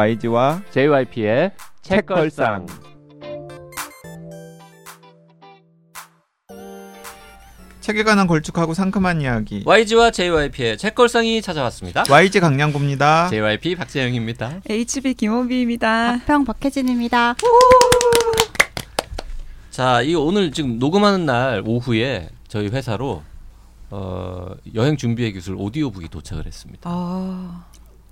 YG와 JYP의 책걸상. 책에 관한 걸쭉하고 상큼한 이야기. YG와 JYP의 책걸상이 찾아왔습니다. YG 강량구입니다. JYP 박재영입니다. HB 김원비입니다. 박평 박혜진입니다. 자, 이 오늘 지금 녹음하는 날 오후에 저희 회사로 어, 여행 준비의 기술 오디오북이 도착을 했습니다. 아,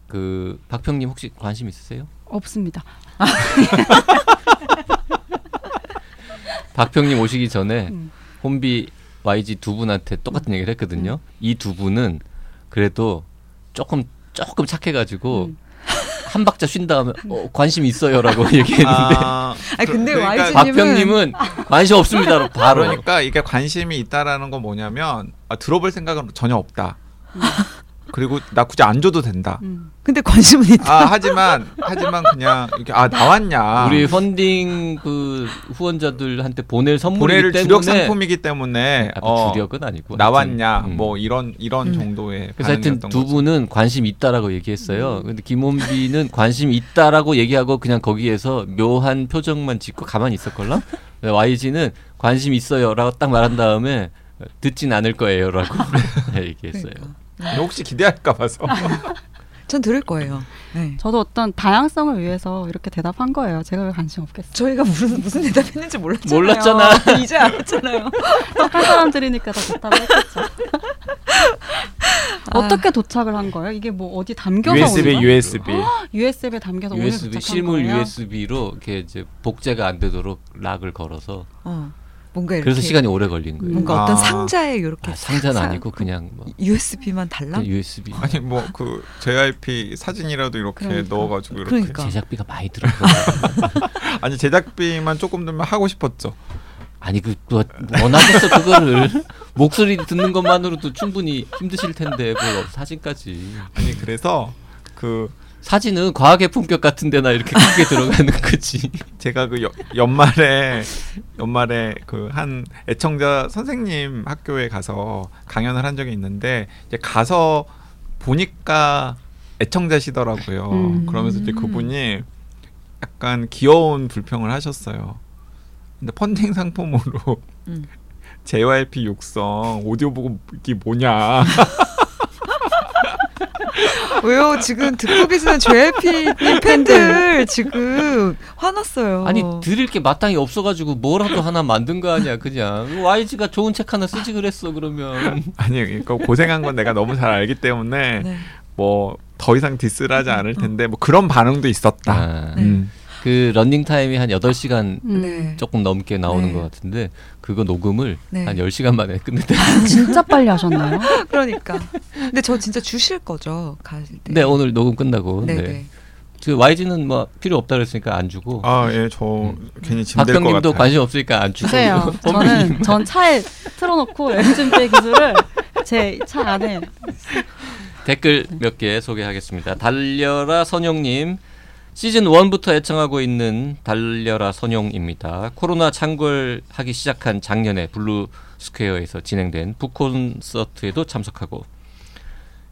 그 박평님 혹시 관심 있으세요? 없습니다. 박평님 오시기 전에 음. 혼비 YG 두 분한테 똑같은 얘기를 했거든요. 이두 분은 그래도 조금 조금 착해가지고 음. 한 박자 쉰 다음에 어, 관심 있어요라고 얘기했는데 아, 아니, 근데 그러니까, YG 박평님은 관심 없습니다. 바로 그러니까 이게 관심이 있다라는 건 뭐냐면 아, 들어볼 생각은 전혀 없다. 그리고 나 굳이 안 줘도 된다. 음. 근데 관심은 있다. 아 하지만 하지만 그냥 이렇게 아 나왔냐. 우리 펀딩 그 후원자들한테 보낼 선물이기 때문에 주력 상품이기 때문에 아, 어, 주력은 아니고 나왔냐 하여튼, 음. 뭐 이런 이런 음. 정도의 그래서 하여튼 두 거죠. 분은 관심 있다라고 얘기했어요. 근데 김원비는 관심 있다라고 얘기하고 그냥 거기에서 묘한 표정만 짓고 가만히 있었걸라. YG는 관심 있어요라고 딱 말한 다음에 듣진 않을 거예요라고 얘기했어요. 그러니까. 혹시 기대할까 봐서 전 들을 거예요. 네. 저도 어떤 다양성을 위해서 이렇게 대답한 거예요. 제가 왜 관심 없겠어요. 저희가 무슨 무슨 대답했는지 몰랐잖아요. 몰랐잖아. 이제 알았잖아요. 착한 사람들이니까 다 대답을 했겠죠. 어떻게 도착을 한 거예요? 이게 뭐 어디 담겨서 오는 USB 거예요? USB USB에 담겨서 오늘 USB 도착한 실물 거예요? USB로 이렇게 이제 복제가 안 되도록 락을 걸어서 어, 뭔가 이렇게 그래서 시간이 오래 걸린 거예요. 뭔가 아. 어떤 상자에 이렇게 아, 상자는 싹 아니고 그냥 뭐 USB만 달라? 그냥 USB 아니 뭐 그 JYP 사진이라도 이렇게 그러니까. 넣어가지고 이렇게 그러니까. 제작비가 많이 들어요. 아니 제작비만 조금 들면 하고 싶었죠. 아니 그 뭐, 원하겠어 그거를 목소리 듣는 것만으로도 충분히 힘드실 텐데 뭐 사진까지 아니 그래서 그 사진은 과학의 품격 같은 데나 이렇게 크게 들어가는 거지 제가 그 여- 연말에 연말에 그 한 애청자 선생님 학교에 가서 강연을 한 적이 있는데 이제 가서 보니까 애청자시더라고요. 음. 그러면서 이제 그분이 약간 귀여운 불평을 하셨어요. 근데 펀딩 상품으로 음. JYP 육성 오디오북은 이게 뭐냐? 왜요? 지금 듣고 계시는 JYP 팬들 지금 화났어요. 아니 드릴 게 마땅히 없어가지고 뭐라도 하나 만든 거 아니야 그냥 YG가 좋은 책 하나 쓰지 그랬어 그러면 아니 그러니까 고생한 건 내가 너무 잘 알기 때문에 네. 뭐더 이상 디스를 하지 않을 텐데 뭐 그런 반응도 있었다. 아, 네. 음. 그 런닝 타임이 한 8시간 음. 네. 조금 넘게 나오는 네. 것 같은데 그거 녹음을 네. 한 10시간 만에 끝냈대 진짜 빨리 하셨나요? 그러니까. 근데 저 진짜 주실 거죠 가실 때. 네 오늘 녹음 끝나고 네. 네. 네. 그 YG는 뭐 필요 없다 그랬으니까 안 주고 아, 예, 저 괜히 짐될것 박병님도 같아요. 관심 없으니까 안 주고 주세요. 저는 전 차에 틀어 놓고 엔진배 기술을 제 차 안에 댓글 몇 개 소개하겠습니다. 달려라 선용님 시즌 1부터 애청하고 있는 달려라 선용입니다. 코로나 창궐하기 시작한 작년에 블루 스퀘어에서 진행된 북콘서트에도 참석하고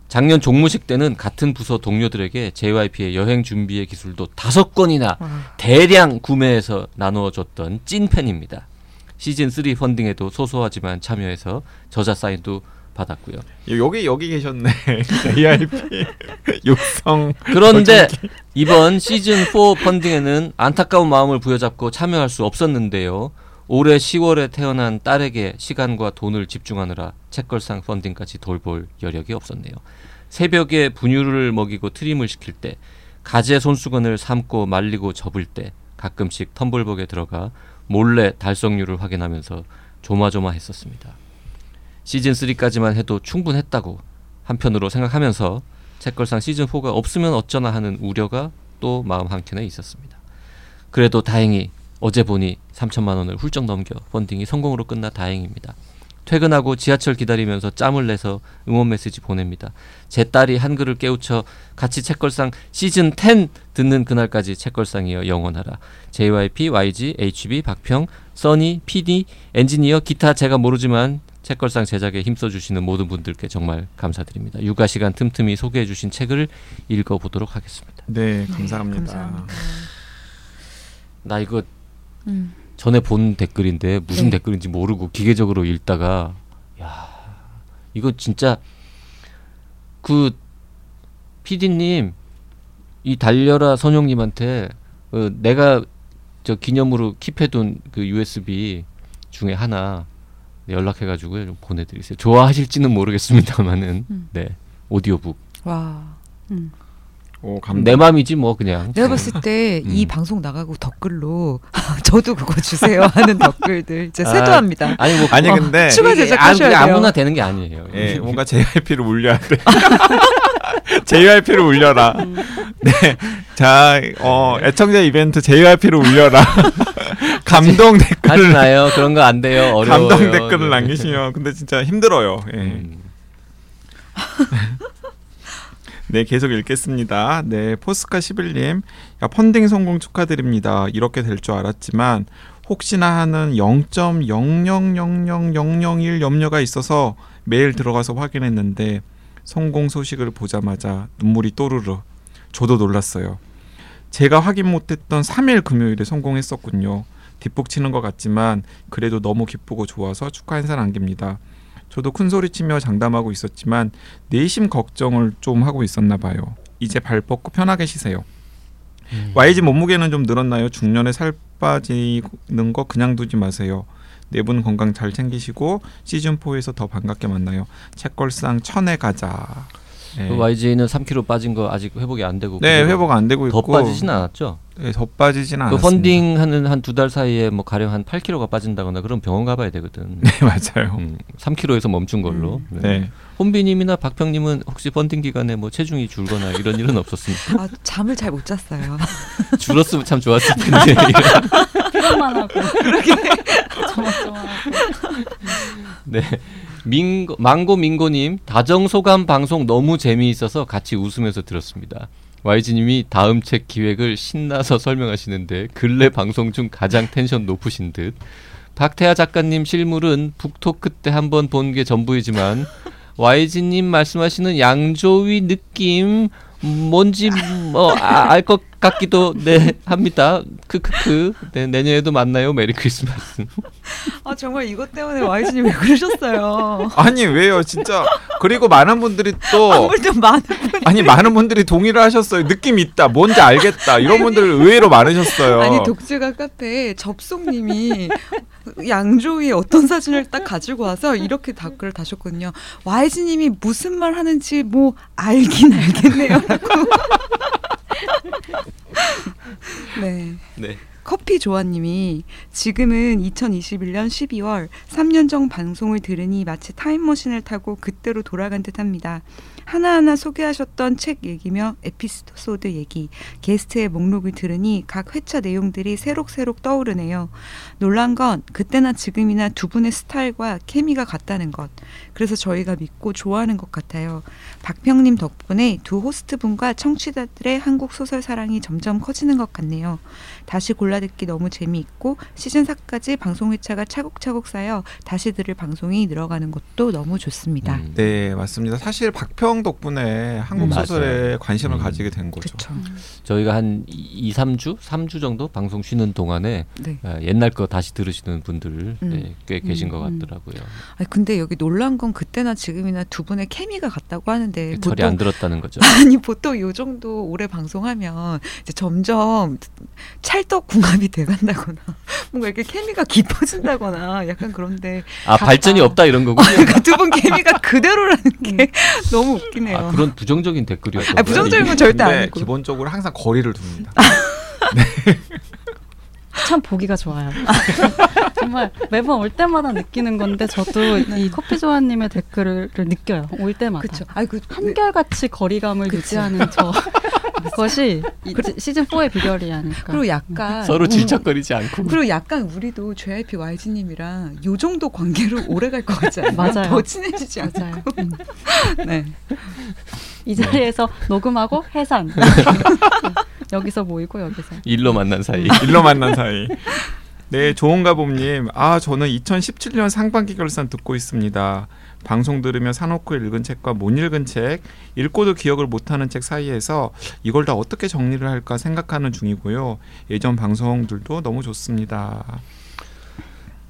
작년 종무식 때는 같은 부서 동료들에게 JYP의 여행 준비의 기술도 다섯 건이나 아, 대량 구매해서 나누어줬던 찐팬입니다. 시즌 3 펀딩에도 소소하지만 참여해서 저자 사인도 받았고요. 여기 여기 계셨네. JYP 육성. 그런데 이번 시즌 4 펀딩에는 안타까운 마음을 부여잡고 참여할 수 없었는데요. 올해 10월에 태어난 딸에게 시간과 돈을 집중하느라 책걸상 펀딩까지 돌볼 여력이 없었네요. 새벽에 분유를 먹이고 트림을 시킬 때, 가재 손수건을 삶고 말리고 접을 때 가끔씩 텀블벅에 들어가 몰래 달성률을 확인하면서 조마조마했었습니다. 시즌 3까지만 해도 충분했다고 한편으로 생각하면서 책걸상 시즌 4가 없으면 어쩌나 하는 우려가 또 마음 한켠에 있었습니다. 그래도 다행히 어제 보니 3천만 원을 훌쩍 넘겨 펀딩이 성공으로 끝나 다행입니다. 퇴근하고 지하철 기다리면서 짬을 내서 응원 메시지 보냅니다. 제 딸이 한글을 깨우쳐 같이 책걸상 시즌 10 듣는 그날까지 책걸상이여 영원하라. JYP, YG, HB, 박평, 써니, PD, 엔지니어, 기타 제가 모르지만 책걸상 제작에 힘써 주시는 모든 분들께 정말 감사드립니다. 육아 시간 틈틈이 소개해 주신 책을 읽어 보도록 하겠습니다. 네, 감사합니다. 감사합니다. 나 이거 음. 전에 본 댓글인데 무슨 네. 댓글인지 모르고 기계적으로 읽다가 야 이거 진짜 그 PD님 이 달려라 선영님한테 어, 내가 저 기념으로 킵해둔 그 USB 중에 하나 연락해가지고 좀 보내드리세요. 좋아하실지는 모르겠습니다만은 음. 네 오디오북 와. 음. 오. 내 맘이지 뭐 그냥 내가 봤을 때이 음. 방송 나가고 댓글로 저도 그거 주세요 하는 댓글들 이제 아, 쇄도합니다. 아니 뭐 아니 어, 근데 추가 이게 제작하셔야 아무- 돼요. 아무나 되는 게 아니에요. 예, 뭔가 JYP를 울려야 돼. JYP를 울려라. 네. 자, 어, 애청자 이벤트 JYP를 울려라. 감동 댓글을 마요. 그런 거 안 돼요. 어려워요. 감동 댓글을 네. 남기시면 근데 진짜 힘들어요. 예. 음. 네, 계속 읽겠습니다. 네, 포스카 11님. 야, 펀딩 성공 축하드립니다. 이렇게 될 줄 알았지만 혹시나 하는 0.0000001 염려가 있어서 매일 들어가서 확인했는데 성공 소식을 보자마자 눈물이 또르르. 저도 놀랐어요. 제가 확인 못했던 3일 금요일에 성공했었군요. 뒷북 치는 것 같지만 그래도 너무 기쁘고 좋아서 축하 인사 남깁니다. 저도 큰 소리 치며 장담하고 있었지만 내심 걱정을 좀 하고 있었나 봐요. 이제 발 뻗고 편하게 쉬세요. 음. YG 몸무게는 좀 늘었나요? 중년에 살 빠지는 거 그냥 두지 마세요. 네 분 건강 잘 챙기시고 시즌 4에서 더 반갑게 만나요. 책걸상 천에 가자. 네, 그 YG는 3kg 빠진 거 아직 회복이 안 되고 네 회복 안 되고 더 있고 빠지진 않았죠. 네, 더 빠지진 그 않았습니다. 펀딩 하는 한 두 달 사이에 뭐 가령 한 8kg가 빠진다거나 그럼 병원 가봐야 되거든. 네 맞아요. 음, 3kg에서 멈춘 걸로. 네. 네. 혼비님이나 박평님은 혹시 펀딩 기간에 뭐 체중이 줄거나 이런 일은 없었습니까? 아, 잠을 잘 못 잤어요. 줄었으면 참 좋았을 텐데. 표현만 하고. 조마조마하고. 네. 민고, 망고 민고님 다정 소감 방송 너무 재미있어서 같이 웃으면서 들었습니다. YG님이 다음 책 기획을 신나서 설명하시는데 근래 방송 중 가장 텐션 높으신 듯. 박태하 작가님 실물은 북토크 때 한 번 본 게 전부이지만 YG님 말씀하시는 양조위 느낌 뭔지 뭐 알 것 같기도 네 합니다. 크크크. 네, 내년에도 만나요. 메리 크리스마스. 아 정말 이것 때문에 YG님 왜 그러셨어요? 아니 왜요 진짜 그리고 많은 분들이 또 아무리 좀 많은 아니 많은 분들이 동의를 하셨어요. 느낌 있다. 뭔지 알겠다. 이런 분들 의외로 많으셨어요. 아니 독주가 카페에 접속님이 양조위의 어떤 사진을 딱 가지고 와서 이렇게 댓글을 다셨거든요. YG님이 무슨 말 하는지 뭐 알긴 알겠네요라고. 네. 네. 커피 조아님이 지금은 2021년 12월 3년 전 방송을 들으니 마치 타임머신을 타고 그때로 돌아간 듯합니다. 하나하나 소개하셨던 책 얘기며 에피소드 얘기, 게스트의 목록을 들으니 각 회차 내용들이 새록새록 떠오르네요. 놀란 건 그때나 지금이나 두 분의 스타일과 케미가 같다는 것. 그래서 저희가 믿고 좋아하는 것 같아요. 박평님 덕분에 두 호스트분과 청취자들의 한국 소설 사랑이 점점 커지는 것 같네요. 다시 골라 듣기 너무 재미있고 시즌 4까지 방송 회차가 차곡차곡 쌓여 다시 들을 방송이 늘어가는 것도 너무 좋습니다. 음. 네 맞습니다. 사실 박평 덕분에 한국 음, 소설에 맞아요. 관심을 음. 가지게 된 거죠. 그렇죠. 저희가 한 2, 3주, 3주 정도 방송 쉬는 동안에 네. 아, 옛날 거 다시 들으시는 분들 음. 네, 꽤 계신 음, 것 음. 같더라고요. 아니, 근데 여기 놀란 건 그때나 지금이나 두 분의 케미가 같다고 하는데 철이 안 들었다는 거죠. 아니 보통 요 정도 오래 방송하면 이제 점점 찰떡 궁합이 돼간다거나 뭔가 이렇게 케미가 깊어진다거나 약간 그런데 아 발전이 없다 이런 거군요. 그두분 케미가 그대로라는 게 너무 웃기네요. 아, 그런 부정적인 댓글이었던 아니, 부정적인 건 절대 아니고. 기본적으로 항상 거리를 둡니다. 참 보기가 좋아요. 정말 매번 올 때마다 느끼는 건데 저도 이 커피 조아님의 댓글을 느껴요. 올 때마다. 그렇죠. 아이 그 한결같이 거리감을 그치. 유지하는 저 그것이 이 시즌 4의 비결이 아닐까. 그리고 약간 서로 우- 질척거리지 않고. 그리고 약간 우리도 JYP YG님이랑 요 정도 관계로 오래 갈 것 같지 않아요? 맞아요. 더 친해지지 않아요? 맞아요. 음. 네. 이 자리에서 녹음하고 해산. 여기서 모이고 여기서. 일로 만난 사이. 일로 만난 사이. 네, 좋은가봄님. 아, 저는 2017년 상반기 결산 듣고 있습니다. 방송 들으며 사놓고 읽은 책과 못 읽은 책, 읽고도 기억을 못하는 책 사이에서 이걸 다 어떻게 정리를 할까 생각하는 중이고요. 예전 방송들도 너무 좋습니다.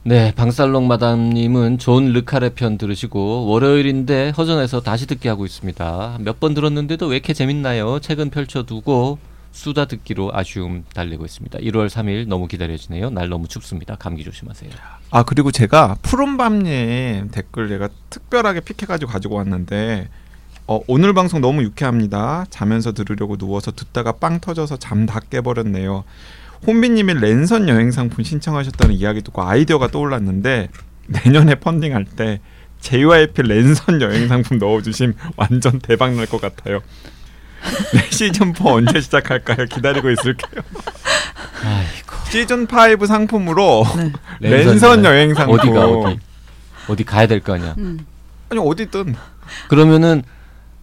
네, 방살롱 마담님은 존 르카레 편 들으시고 월요일인데 허전해서 다시 듣게 하고 있습니다. 몇 번 들었는데도 왜 이렇게 재밌나요? 책은 펼쳐두고 수다 듣기로 아쉬움 달래고 있습니다. 1월 3일 너무 기다려지네요. 날 너무 춥습니다. 감기 조심하세요. 아, 그리고 제가 푸른밤님 댓글 제가 특별하게 pick해가지고 가지고 왔는데 어, 오늘 방송 너무 유쾌합니다. 자면서 들으려고 누워서 듣다가 빵 터져서 잠 다 깨버렸네요. 혼비님이 랜선 여행 상품 신청하셨다는 이야기 듣고 아이디어가 떠올랐는데 내년에 펀딩할 때 JYP 랜선 여행 상품 넣어주심 완전 대박 날 것 같아요. 네, 시즌 4 언제 시작할까요? 기다리고 있을게요. 아이고. 시즌 5 상품으로 네. 랜선 여행 상품 어디가 어디 어디 가야 될 거 아니야. 음. 아니 어디든 그러면은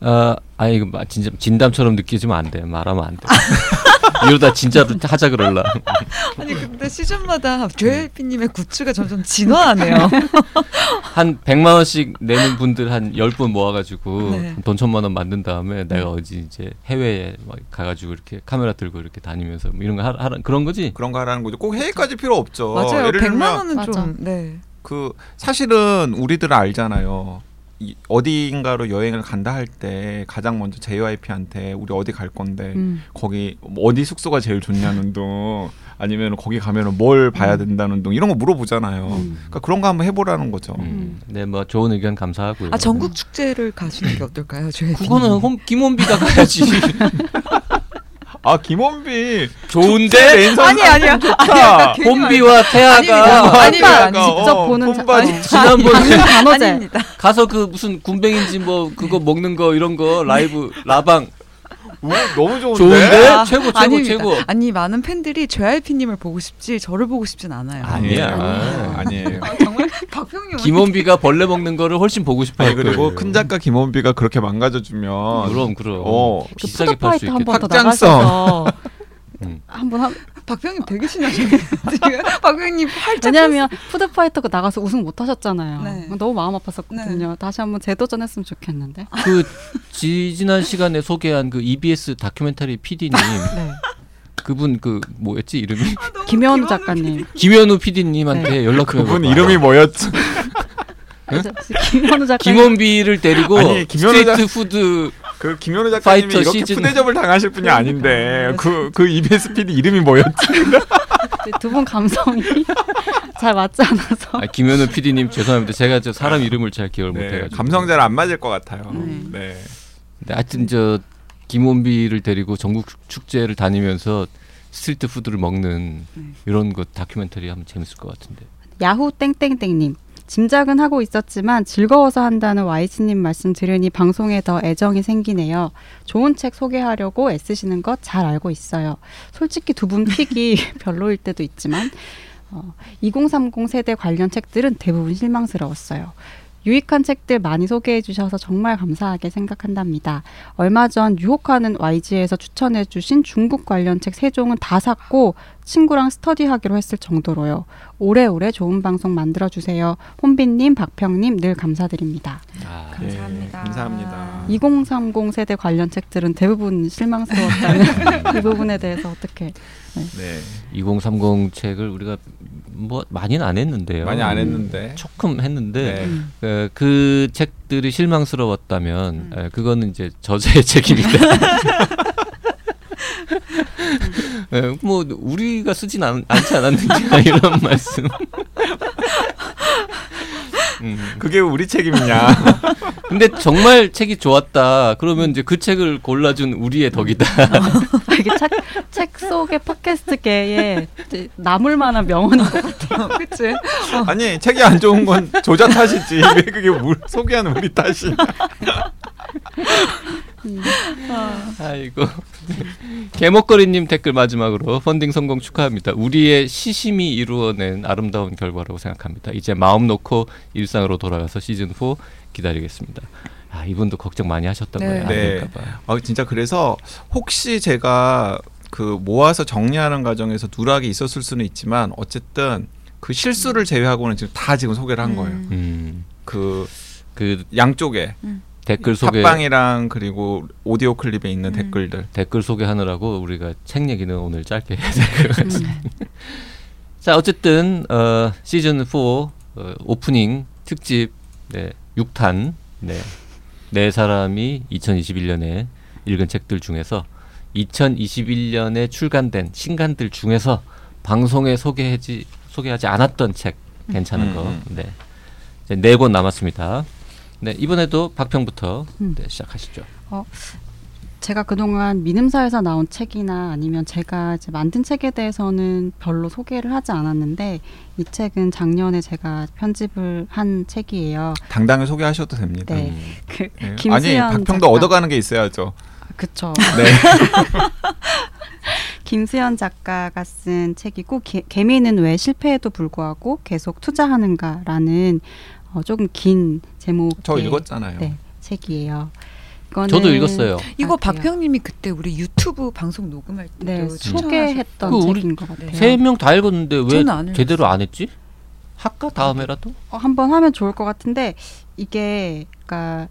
어, 아 이거 마- 진짜 진담처럼 느끼지면 안 돼. 말하면 안 돼. 이러다 진짜로 하자 그럴라. 아니 근데 시즌마다 JYP님의 굿즈가 점점 진화하네요. 한 100만 원씩 내는 분들 한 10분 모아 가지고 네. 돈 천만 원 만든 다음에 내가 어디 이제 해외에 막 가 가지고 이렇게 카메라 들고 이렇게 다니면서 뭐 이런 거 하, 하라 그런 거지? 그런 거 하라는 거죠. 꼭 해외까지 필요 없죠. 맞아요. 예를 100만 들면 원은 맞아. 좀 네. 그 사실은 우리들은 알잖아요. 이 어디인가로 여행을 간다 할 때 가장 먼저 JYP한테 우리 어디 갈 건데 음. 거기 뭐 어디 숙소가 제일 좋냐는 둥 아니면 거기 가면은 뭘 봐야 된다는 둥 이런 거 물어보잖아요. 음. 그러니까 그런 거 한번 해보라는 거죠. 음. 네, 뭐 좋은 의견 감사하고요. 아 전국 축제를 가시는 게 어떨까요, JYP? 그거는 홈 김원비가 가야지. 아 김원비 좋은데 아니 아니야. 좋다. 괜히 홈비와 아닙니다. 태아가 아닙니다. 오빠 직접 어, 보는 자. 아니, 지난번에 받는 단어제. 가서 그 무슨 군뱅인지 뭐 그거 먹는 거 이런 거 라이브 라방 오, 너무 좋은데. 좋은데 아, 최고 최고 아닙니다. 최고. 아니 많은 팬들이 JYP님을 보고 싶지 저를 보고 싶진 않아요. 아니야. 아니에요. 아니에요. 아, 정말 박평님 김원비가 벌레 먹는 거를 훨씬 보고 싶어. 아니 그리고 큰 작가 김원비가 그렇게 망가져주면 그럼 그럼 어. 그 비싸게 팔 수 있겠다. 확장성. 음. 한번 한 박평님 되게 신나시네요. 지금 박평님 활짝 왜냐하면 푸드파이터가 나가서 우승 못 하셨잖아요. 네. 너무 마음 아팠었거든요. 다시 한번 재도전했으면 좋겠는데. 그 지, 지난 시간에 소개한 그 EBS 다큐멘터리 PD님 네. 그분 그 뭐였지 이름이 김현우 작가님. 김현우 PD님한테 연락 좀 그분 해봐봐. 이름이 뭐였지? 김현우 작가님. 김원비를 데리고 아니, 김현우 street food 그 김현우 작가님이 이렇게 시즌. 푸대접을 당하실 분이 아닌데 그그 EBS PD 이름이 뭐였지? 두 분 감성이 잘 맞지 않아서. 아, 김현우 PD님 죄송합니다. 제가 저 사람 이름을 잘 기억을 네, 못해가지고 감성 잘 안 맞을 것 같아요. 네. 네. 네, 하여튼 저 김원비를 데리고 전국 축제를 다니면서 street food를 먹는 네. 이런 거 다큐멘터리 하면 재밌을 것 같은데. 야후 땡땡땡님. 짐작은 하고 있었지만 즐거워서 한다는 YC님 말씀 들으니 방송에 더 애정이 생기네요. 좋은 책 소개하려고 애쓰시는 것 잘 알고 있어요. 솔직히 두 분 pick이 별로일 때도 있지만 어, 2030 세대 관련 책들은 대부분 실망스러웠어요. 유익한 책들 많이 소개해 주셔서 정말 감사하게 생각한답니다. 얼마 전 유혹하는 YG에서 추천해 주신 중국 관련 책 세 종은 다 샀고 친구랑 스터디하기로 했을 정도로요. 오래오래 좋은 방송 만들어 주세요. 혼비님, 박평님 늘 감사드립니다. 아, 감사합니다. 예, 감사합니다. 2030 세대 관련 책들은 대부분 실망스러웠다는 이 부분에 대해서 어떻게? 네. 2030 책을 우리가 뭐 많이는 안 했는데요. 많이 안 했는데. 조금 했는데 네. 음. 어, 그 책들이 실망스러웠다면 음. 에, 그거는 이제 저자의 책임이다. 에, 뭐 우리가 쓰진 않, 않지 않았느냐 이런 말씀. 음. 그게 우리 책임이냐? 근데 정말 책이 좋았다. 그러면 이제 그 책을 골라준 우리의 덕이다. 이게 책, 책 속의 팟캐스트계에 남을 만한 명언인 것 같아요. 그치? 아니 책이 안 좋은 건 조자 탓이지 왜 그게 우, 소개하는 우리 탓이? 아이고. 개목거리님 댓글 마지막으로 펀딩 성공 축하합니다. 우리의 시심이 이루어낸 아름다운 결과라고 생각합니다. 이제 마음 놓고 일상으로 돌아가서 시즌 4 기다리겠습니다. 아 이분도 걱정 많이 하셨던 네. 거예요. 안 네. 아 진짜 그래서 혹시 제가 그 모아서 정리하는 과정에서 누락이 있었을 수는 있지만 어쨌든 그 실수를 제외하고는 지금 다 지금 소개를 한 거예요. 음. 음, 그그 양쪽에 댓글 소개 팟빵이랑 그리고 오디오 클립에 있는 음. 댓글들. 댓글 소개하느라고 우리가 책 얘기는 오늘 짧게 해야 될것 같습니다. 음. 자 어쨌든 어, 시즌 4 어, 오프닝 특집 네, 6탄 네, 네 사람이 2021년에 읽은 책들 중에서 2021년에 출간된 신간들 중에서 방송에 소개하지 소개하지 않았던 책 괜찮은 음, 거 음. 네. 네 권 남았습니다. 네, 이번에도 박평부터 음. 네, 시작하시죠. 제가 그동안 민음사에서 나온 책이나 아니면 제가 이제 만든 책에 대해서는 별로 소개를 하지 않았는데 이 책은 작년에 제가 편집을 한 책이에요. 당당히 소개하셔도 됩니다. 네. 음. 그 네. 아니 김수현 박평도 작가. 얻어가는 게 있어야죠. 그쵸. 네. 김수현 작가가 쓴 책이고 개, 개미는 왜 실패에도 불구하고 계속 투자하는가라는 어, 조금 긴 제목의 저 읽었잖아요. 네, 책이에요. 저도 읽었어요. 이거 아? 박평님이 그때 우리 유튜브 방송 녹음할 때도 네, 소개했던 그 우리 책인 것 같아요. 세명 다 읽었는데 왜 안 제대로 안 했지? 할까 다음에라도? 어, 한번 하면 좋을 것 같은데 이게 그러니까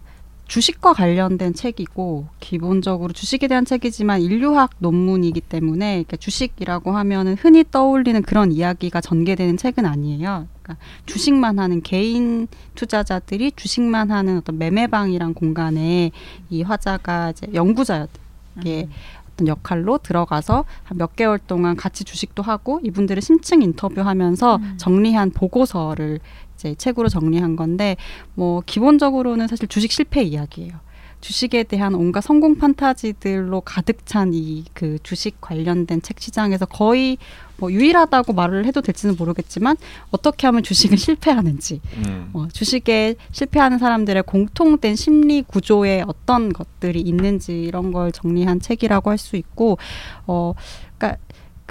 주식과 관련된 책이고 기본적으로 주식에 대한 책이지만 인류학 논문이기 때문에 그러니까 주식이라고 하면은 흔히 떠올리는 그런 이야기가 전개되는 책은 아니에요. 그러니까 주식만 하는 개인 투자자들이 주식만 하는 어떤 매매방이란 공간에 이 화자가 이제 연구자였. 게 어떤 역할로 들어가서 한 몇 개월 동안 같이 주식도 하고 이분들을 심층 인터뷰하면서 음. 정리한 보고서를 이제 책으로 정리한 건데 뭐 기본적으로는 사실 주식 실패 이야기예요. 주식에 대한 온갖 성공 판타지들로 가득 찬 이 그 주식 관련된 책 시장에서 거의 뭐 유일하다고 말을 해도 될지는 모르겠지만 어떻게 하면 주식은 실패하는지 음. 어, 주식에 실패하는 사람들의 공통된 심리 구조에 어떤 것들이 있는지 이런 걸 정리한 책이라고 할 수 있고 어 그러니까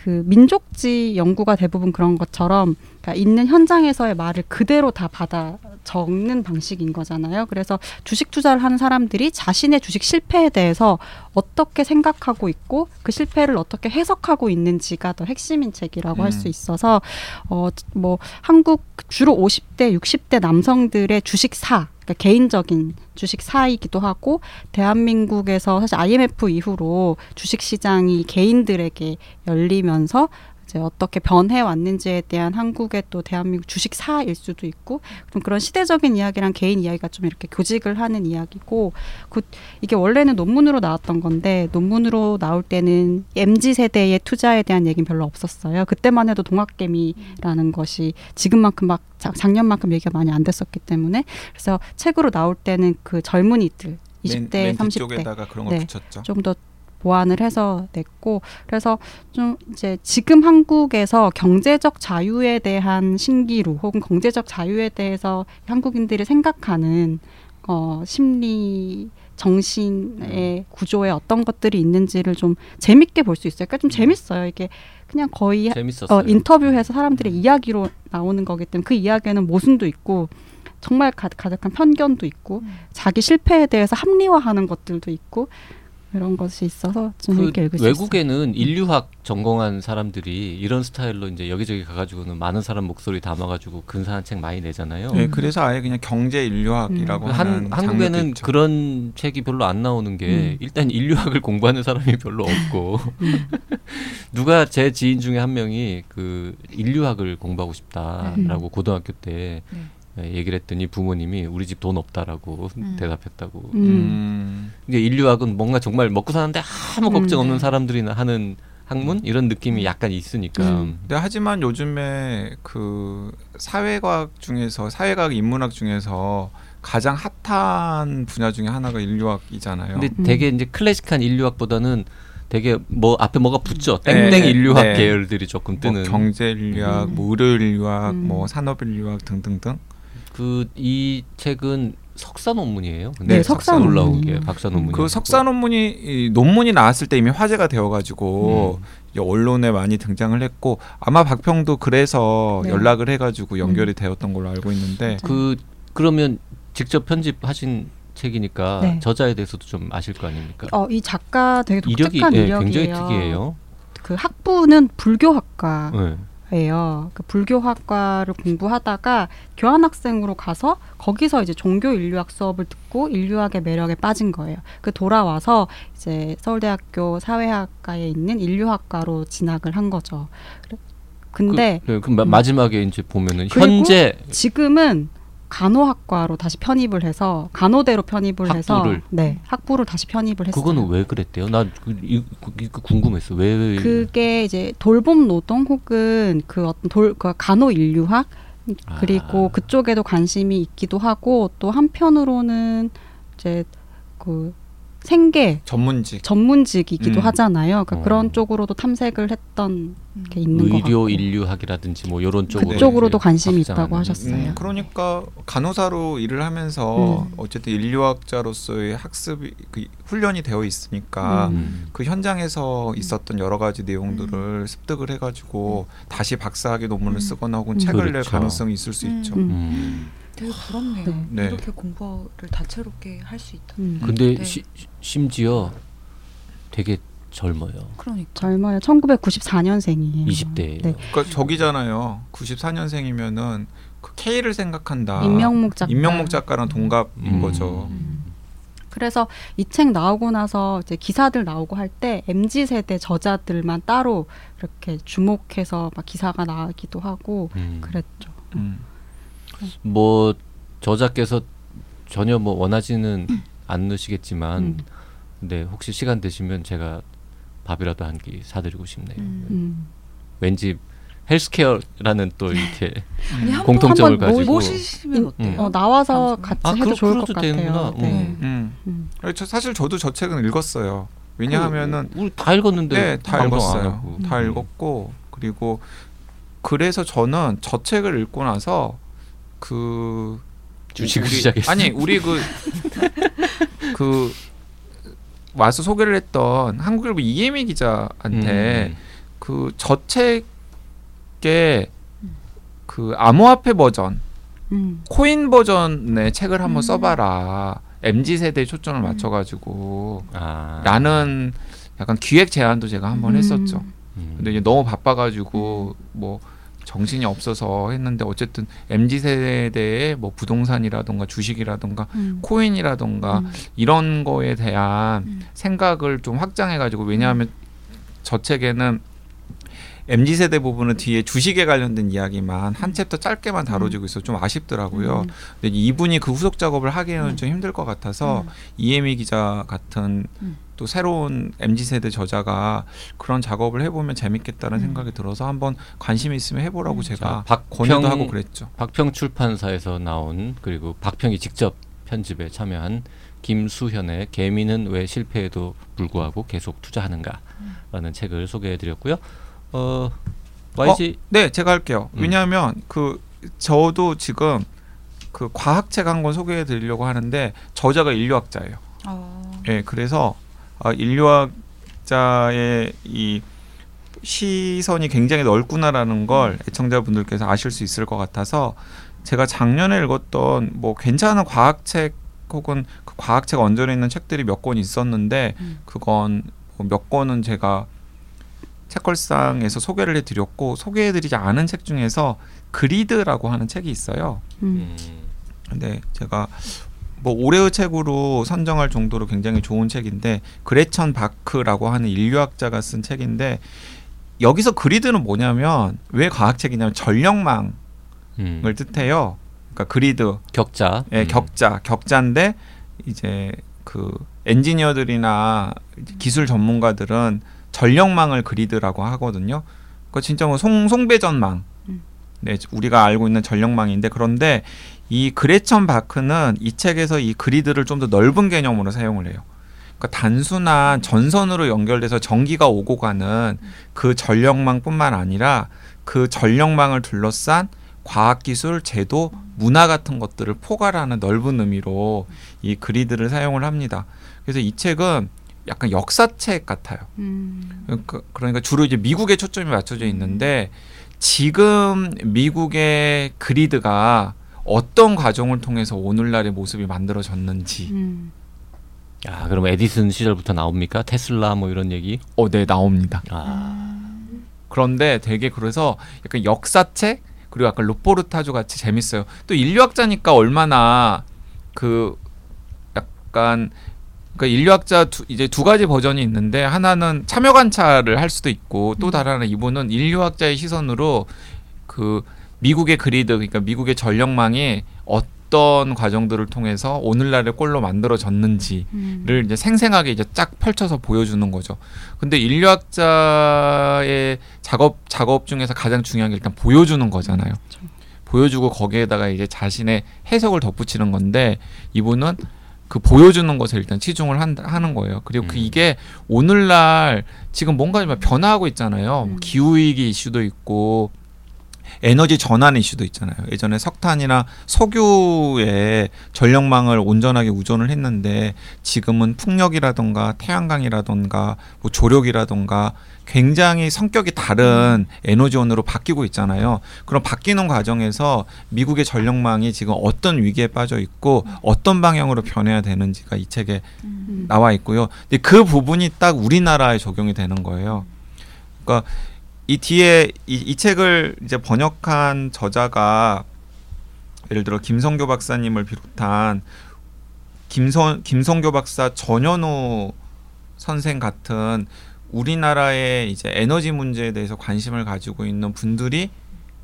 그 민족지 연구가 대부분 그런 것처럼 그러니까 있는 현장에서의 말을 그대로 다 받아 적는 방식인 거잖아요. 그래서 주식 투자를 하는 사람들이 자신의 주식 실패에 대해서 어떻게 생각하고 있고 그 실패를 어떻게 해석하고 있는지가 더 핵심인 책이라고 할수 음. 있어서 어 뭐 한국 주로 50대, 60대 남성들의 주식 사 그러니까 개인적인 주식 사이기도 하고 대한민국에서 사실 IMF 이후로 주식 시장이 개인들에게 열리면서 이제 어떻게 변해 왔는지에 대한 한국의 또 대한민국 주식 사일 수도 있고 좀 그런 시대적인 이야기랑 개인 이야기가 좀 이렇게 교직을 하는 이야기고 그 이게 원래는 논문으로 나왔던 건데 논문으로 나올 때는 mz 세대의 투자에 대한 얘기는 별로 없었어요. 그때만 해도 동학개미라는 것이 지금만큼 막 작- 작년만큼 얘기가 많이 안 됐었기 때문에 그래서 책으로 나올 때는 그 젊은이들 20대, 맨, 맨 30대 뒤쪽에다가 그런 걸 네. 붙였죠. 좀더 보완을 해서 냈고 그래서 좀 이제 지금 한국에서 경제적 자유에 대한 신기루 혹은 경제적 자유에 대해서 한국인들이 생각하는 어 심리 정신의 구조에 어떤 것들이 있는지를 좀 재밌게 볼 수 있어요. 그러니까 좀 재밌어요. 이게 그냥 거의 재밌었어요. 어, 인터뷰해서 사람들의 이야기로 나오는 거기 때문에 그 이야기에는 모순도 있고 정말 가, 가득한 편견도 있고 음. 자기 실패에 대해서 합리화하는 것들도 있고 이런 것이 있어서 좀 그 읽을 수 있어요. 외국에는 인류학 전공한 사람들이 이런 스타일로 이제 여기저기 가가지고는 많은 사람 목소리 담아가지고 근사한 책 많이 내잖아요. 네, 그래서 아예 그냥 경제 인류학이라고 그 하는 한, 한국에는 있죠. 그런 책이 별로 안 나오는 게 음. 일단 인류학을 공부하는 사람이 별로 없고 음. 누가 제 지인 중에 한 명이 그 인류학을 공부하고 싶다라고 고등학교 때 네. 예, 얘기를 했더니 부모님이 우리 집 돈 없다라고 음. 대답했다고. 음. 음. 이게 인류학은 뭔가 정말 먹고 사는데 아무 음, 걱정 없는 네. 사람들이나 하는 학문 이런 느낌이 약간 있으니까 음. 근데 하지만 요즘에 그 사회과학 중에서 사회과학 인문학 중에서 가장 핫한 분야 중에 하나가 인류학이잖아요. 근데 음. 되게 이제 클래식한 인류학보다는 되게 뭐 앞에 뭐가 붙죠. 네, 땡땡 네, 인류학 네. 계열들이 조금 뭐 뜨는 경제 인류학, 음. 뭐 의료 인류학, 음. 뭐 산업 인류학 등등등. 그 이 책은 석사 논문이에요. 네, 네, 석사 논문이에요. 게 박사 논문이 그 석사 논문이 이 논문이 나왔을 때 이미 화제가 되어가지고 음. 언론에 많이 등장을 했고 아마 박평도 그래서 네. 연락을 해가지고 연결이 음. 되었던 걸로 알고 있는데 그 그러면 직접 편집하신 책이니까 네. 저자에 대해서도 좀 아실 거 아닙니까? 어, 이 작가 되게 이력이 독특한 예, 이력이에요. 굉장히 특이해요. 그 학부는 불교학과 네. 예요. 그 불교학과를 공부하다가 교환학생으로 가서 거기서 이제 종교 인류학 수업을 듣고 인류학의 매력에 빠진 거예요. 그 돌아와서 이제 서울대학교 사회학과에 있는 인류학과로 진학을 한 거죠. 근데 그, 네, 마- 음. 마지막에 이제 보면은 현재 지금은 간호학과로 다시 편입을 해서 간호대로 편입을 해서 학부를? 네 학부를 다시 편입을 했어요. 그거는 왜 그랬대요? 나 그, 이, 그, 이거 궁금했어. 왜 그게 이제 돌봄 노동 혹은 그 어떤 돌 그 간호 인류학 그리고 아. 그쪽에도 관심이 있기도 하고 또 한편으로는 이제 그 생계 전문직. 전문직이기도 음. 하잖아요. 그러니까 어. 그런 쪽으로도 탐색을 했던 게 있는 것 의료 같고 인류학이라든지 뭐 이런 쪽으로 그쪽으로도 관심이. 있다고 하셨어요. 음, 그러니까 간호사로 일을 하면서 음. 어쨌든 인류학자로서의 학습이 그 훈련이 되어 있으니까 음. 그 현장에서 있었던 여러 가지 내용들을 습득을 해가지고 다시 박사학위 논문을 음. 쓰거나 혹은 음. 책을 낼 그렇죠. 가능성이 있을 수 음. 있죠. 되게 부럽네요. 네. 네. 이렇게 공부를 다채롭게 할 수 있다. 음. 근데 네. 시, 심지어 되게 젊어요. 그러니까. 젊어요. 1994년생이에요. 20대예요. 네. 그러니까 저기잖아요. 94년생이면은 그 K를 생각한다. 임명목 작가. 임명목 작가랑 동갑인 음. 거죠. 음. 그래서 이 책 나오고 나서 이제 기사들 나오고 할 때 mz 세대 저자들만 따로 이렇게 주목해서 막 기사가 나기도 하고 음. 그랬죠. 음. 뭐 저자께서 전혀 뭐 원하지는 않으시겠지만 음. 근데 혹시 시간 되시면 제가 밥이라도 한 끼 사드리고 싶네요. 음. 음. 왠지 헬스케어라는 또 이렇게 아니 공통점을 한번 모- 가지고 모시시면 어때요? 어, 나와서? 같이 아, 해도 그럼 좋을 것 같아요. 네. 음. 음. 아니, 저 사실 저도 저 책은 읽었어요. 왜냐하면은 우리 다 읽었는데 네, 다 읽었어요. 다 음. 읽었고 그리고 그래서 저는 저 책을 읽고 나서 그 주식을 시작했어요. 아니 우리 그 그 와서 소개를 했던 한국일보 이예미 기자한테 음. 그 저 책의 그 암호화폐 버전 음. 코인 버전의 책을 한번 음. 써봐라 mz 세대에 초점을 맞춰가지고 아. 라는 약간 기획 제안도 제가 한번 음. 했었죠. 음. 근데 이제 너무 바빠가지고 뭐 정신이 없어서 했는데 어쨌든 mz 세대의 뭐 부동산이라던가 주식이라던가 음. 코인이라던가 음. 이런 거에 대한 음. 생각을 좀 확장해 가지고 왜냐하면 저 책에는 mz 세대 부분은 뒤에 주식에 관련된 이야기만 한 챕터 짧게만 다뤄지고 있어 서좀 아쉽더라고요. 음. 근데 이분이 그 후속 작업을 하기에는 음. 좀 힘들 것 같아서 음. 이혜미 기자 같은 음. 또 새로운 mz 세대 저자가 그런 작업을 해보면 재밌겠다는 음. 생각이 들어서 한번 관심 있으면 해보라고 음. 제가 자, 권유도 박평- 하고 그랬죠. 박평 출판사에서 나온 그리고 박평이 직접 편집에 참여한 김수현의 개미는 왜 실패에도 불구하고 계속 투자하는가라는 책을 소개해드렸고요. 어, YG 네, 제가 할게요. 음. 왜냐하면 그 저도 지금 그 과학책 한 권 소개해 드리려고 하는데 저자가 인류학자예요. 어. 예, 그래서 아, 인류학자의 이 시선이 굉장히 넓구나라는 걸 애청자분들께서 아실 수 있을 것 같아서 제가 작년에 읽었던 뭐 괜찮은 과학책 혹은 그 과학책 얹어져 있는 책들이 몇 권 있었는데 음. 그건 뭐몇 권은 제가 책걸상에서 소개를 해드렸고 소개해드리지 않은 책 중에서 그리드라고 하는 책이 있어요. 음. 음, 근데 제가 뭐 올해의 책으로 선정할 정도로 굉장히 좋은 책인데 그레천 바크라고 하는 인류학자가 쓴 책인데 여기서 그리드는 뭐냐면 왜 과학책이냐면 전력망을 음. 뜻해요. 그러니까 그리드, 격자. 예, 음. 격자, 격자인데 이제 그 엔지니어들이나 기술 전문가들은 전력망을 그리드라고 하거든요. 그 진짜 뭐 송, 송배전망. 음. 네, 우리가 알고 있는 전력망인데 그런데 이 그레천 바크는 이 책에서 이 그리드를 좀 더 넓은 개념으로 사용을 해요. 그러니까 단순한 전선으로 연결돼서 전기가 오고 가는 그 전력망뿐만 아니라 그 전력망을 둘러싼 과학기술, 제도, 문화 같은 것들을 포괄하는 넓은 의미로 이 그리드를 사용을 합니다. 그래서 이 책은 약간 역사책 같아요. 음. 그러니까, 그러니까 주로 이제 미국에 초점이 맞춰져 있는데 지금 미국의 그리드가 어떤 과정을 통해서 오늘날의 모습이 만들어졌는지 음. 아, 그럼 에디슨 시절부터 나옵니까? 테슬라 뭐 이런 얘기? 어, 네 나옵니다. 아, 그런데 되게 그래서 약간 역사책 그리고 약간 루포르타주 같이 재밌어요. 또 인류학자니까 얼마나 그 약간 그러니까 인류학자 두, 이제 두 가지 버전이 있는데 하나는 참여 관찰을 할 수도 있고 또 다른 하나 이분은 인류학자의 시선으로 그 미국의 그리드 그러니까 미국의 전력망이 어떤 과정들을 통해서 오늘날의 꼴로 만들어졌는지 음. 를 이제 생생하게 이제 쫙 펼쳐서 보여주는 거죠. 근데 인류학자의 작업 작업 중에서 가장 중요한 게 일단 보여주는 거잖아요. 보여주고 거기에다가 이제 자신의 해석을 덧붙이는 건데 이분은 그 보여주는 것에 일단 치중을 한, 하는 거예요. 그리고 그 음. 이게 오늘날 지금 뭔가 좀 변화하고 있잖아요. 음. 기후 위기 이슈도 있고 에너지 전환 이슈도 있잖아요. 예전에 석탄이나 석유의 전력망을 온전하게 우존을 했는데 지금은 풍력이라던가 태양광이라던가 뭐 조력이라던가 굉장히 성격이 다른 에너지원으로 바뀌고 있잖아요. 그럼 바뀌는 과정에서 미국의 전력망이 지금 어떤 위기에 빠져 있고 어떤 방향으로 변해야 되는지가 이 책에 음. 나와 있고요. 근데 그 부분이 딱 우리나라에 적용이 되는 거예요. 그러니까 이 뒤에 이, 이 책을 이제 번역한 저자가 예를 들어 김성교 박사님을 비롯한 김선 김성교 박사 전현우 선생 같은 우리나라의 이제 에너지 문제에 대해서 관심을 가지고 있는 분들이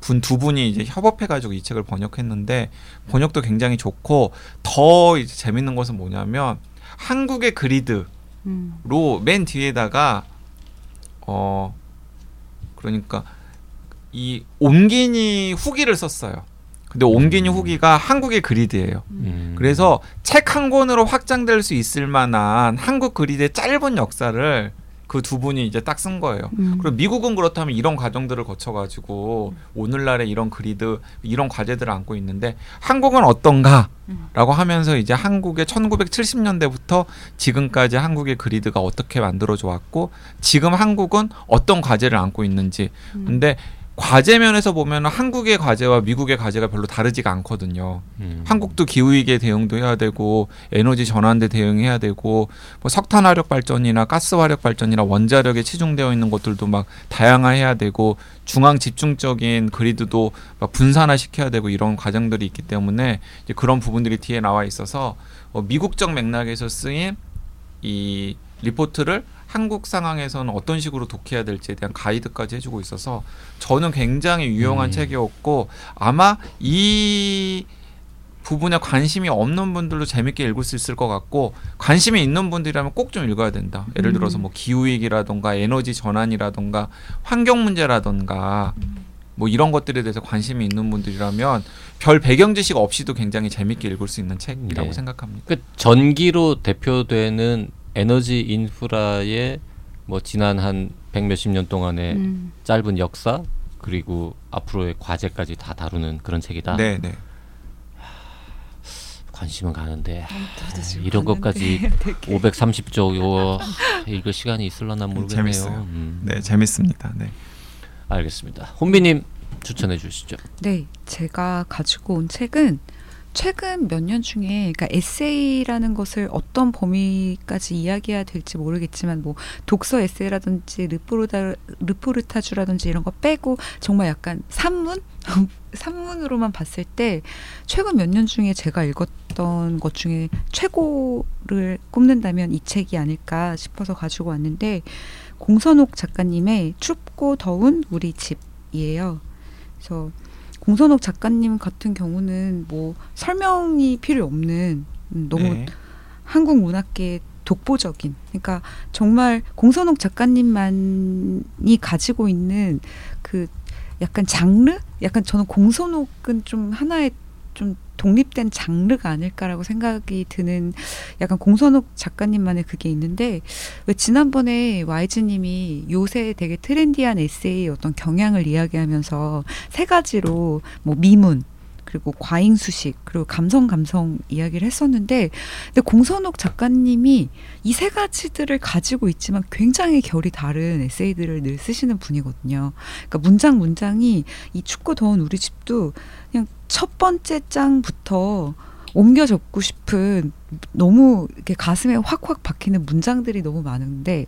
분 두 분이 이제 협업해 가지고 이 책을 번역했는데 번역도 굉장히 좋고 더 이제 재밌는 것은 뭐냐면 한국의 그리드 음. 로맨 뒤에다가 어 그러니까 이 옴기니 후기를 썼어요. 근데 옴기니 음. 후기가 한국의 그리드예요. 음. 그래서 책 한 권으로 확장될 수 있을 만한 한국 그리드의 짧은 역사를 그 두 분이 이제 딱 쓴 거예요. 음. 그리고 미국은 그렇다면 이런 과정들을 거쳐가지고 오늘날의 이런 그리드 이런 과제들을 안고 있는데 한국은 어떤가라고 하면서 이제 한국의 1970년대부터 지금까지 한국의 그리드가 어떻게 만들어져 왔고 지금 한국은 어떤 과제를 안고 있는지 음. 근데 과제 면에서 보면 한국의 과제와 미국의 과제가 별로 다르지가 않거든요. 음. 한국도 기후 위기에 대응도 해야 되고 에너지 전환대 대응해야 되고 뭐 석탄 화력 발전이나 가스 화력 발전이나 원자력에 치중되어 있는 것들도 막 다양화해야 되고 중앙 집중적인 그리드도 막 분산화 시켜야 되고 이런 과정들이 있기 때문에 이제 그런 부분들이 뒤에 나와 있어서 어, 미국적 맥락에서 쓰인 이 리포트를 한국 상황에서는 어떤 식으로 독해야 될지에 대한 가이드까지 해주고 있어서 저는 굉장히 유용한 음. 책이었고 아마 이 부분에 관심이 없는 분들도 재밌게 읽을 수 있을 것 같고 관심이 있는 분들이라면 꼭 좀 읽어야 된다. 예를 들어서 뭐 기후 위기라던가 에너지 전환이라던가 환경 문제라던가 뭐 이런 것들에 대해서 관심이 있는 분들이라면 별 배경 지식 없이도 굉장히 재밌게 읽을 수 있는 책이라고 네. 생각합니다. 그 전기로 대표되는 에너지 인프라의 뭐 지난 한 백 몇십 년 동안의 음. 짧은 역사 그리고 앞으로의 과제까지 다 다루는 그런 책이다. 네, 네. 관심은 가는데 지금 이런 것까지 되게 530조 요 읽을 시간이 있을려나 모르겠네요. 재밌어요. 음. 네, 재밌습니다. 네. 알겠습니다. 혼비님 추천해 주시죠. 네, 제가 가지고 온 책은 최근 몇 년 중에 그러니까 에세이라는 것을 어떤 범위까지 이야기해야 될지 모르겠지만 뭐 독서 에세이라든지 르포르타주라든지 이런 거 빼고 정말 약간 산문 산문으로만 봤을 때 최근 몇 년 중에 제가 읽었던 것 중에 최고를 꼽는다면 이 책이 아닐까 싶어서 가지고 왔는데 공선옥 작가님의 춥고 더운 우리 집이에요. 그래서 공선옥 작가님 같은 경우는 뭐 설명이 필요 없는 음, 너무 네. 한국 문학계의 독보적인 그러니까 정말 공선옥 작가님만이 가지고 있는 그 약간 장르 약간 저는 공선옥은 좀 하나의 좀 독립된 장르가 아닐까라고 생각이 드는 약간 공선옥 작가님만의 그게 있는데 왜 지난번에 YG님이 요새 되게 트렌디한 에세이 어떤 경향을 이야기하면서 세 가지로 뭐 미문 그리고 과잉 수식 그리고 감성 감성 이야기를 했었는데 근데 공선옥 작가님이 이 세 가지들을 가지고 있지만 굉장히 결이 다른 에세이들을 늘 쓰시는 분이거든요. 그러니까 문장 문장이 이 춥고 더운 우리 집도 그냥 첫 번째 장부터 옮겨 적고 싶은 너무 이렇게 가슴에 확확 박히는 문장들이 너무 많은데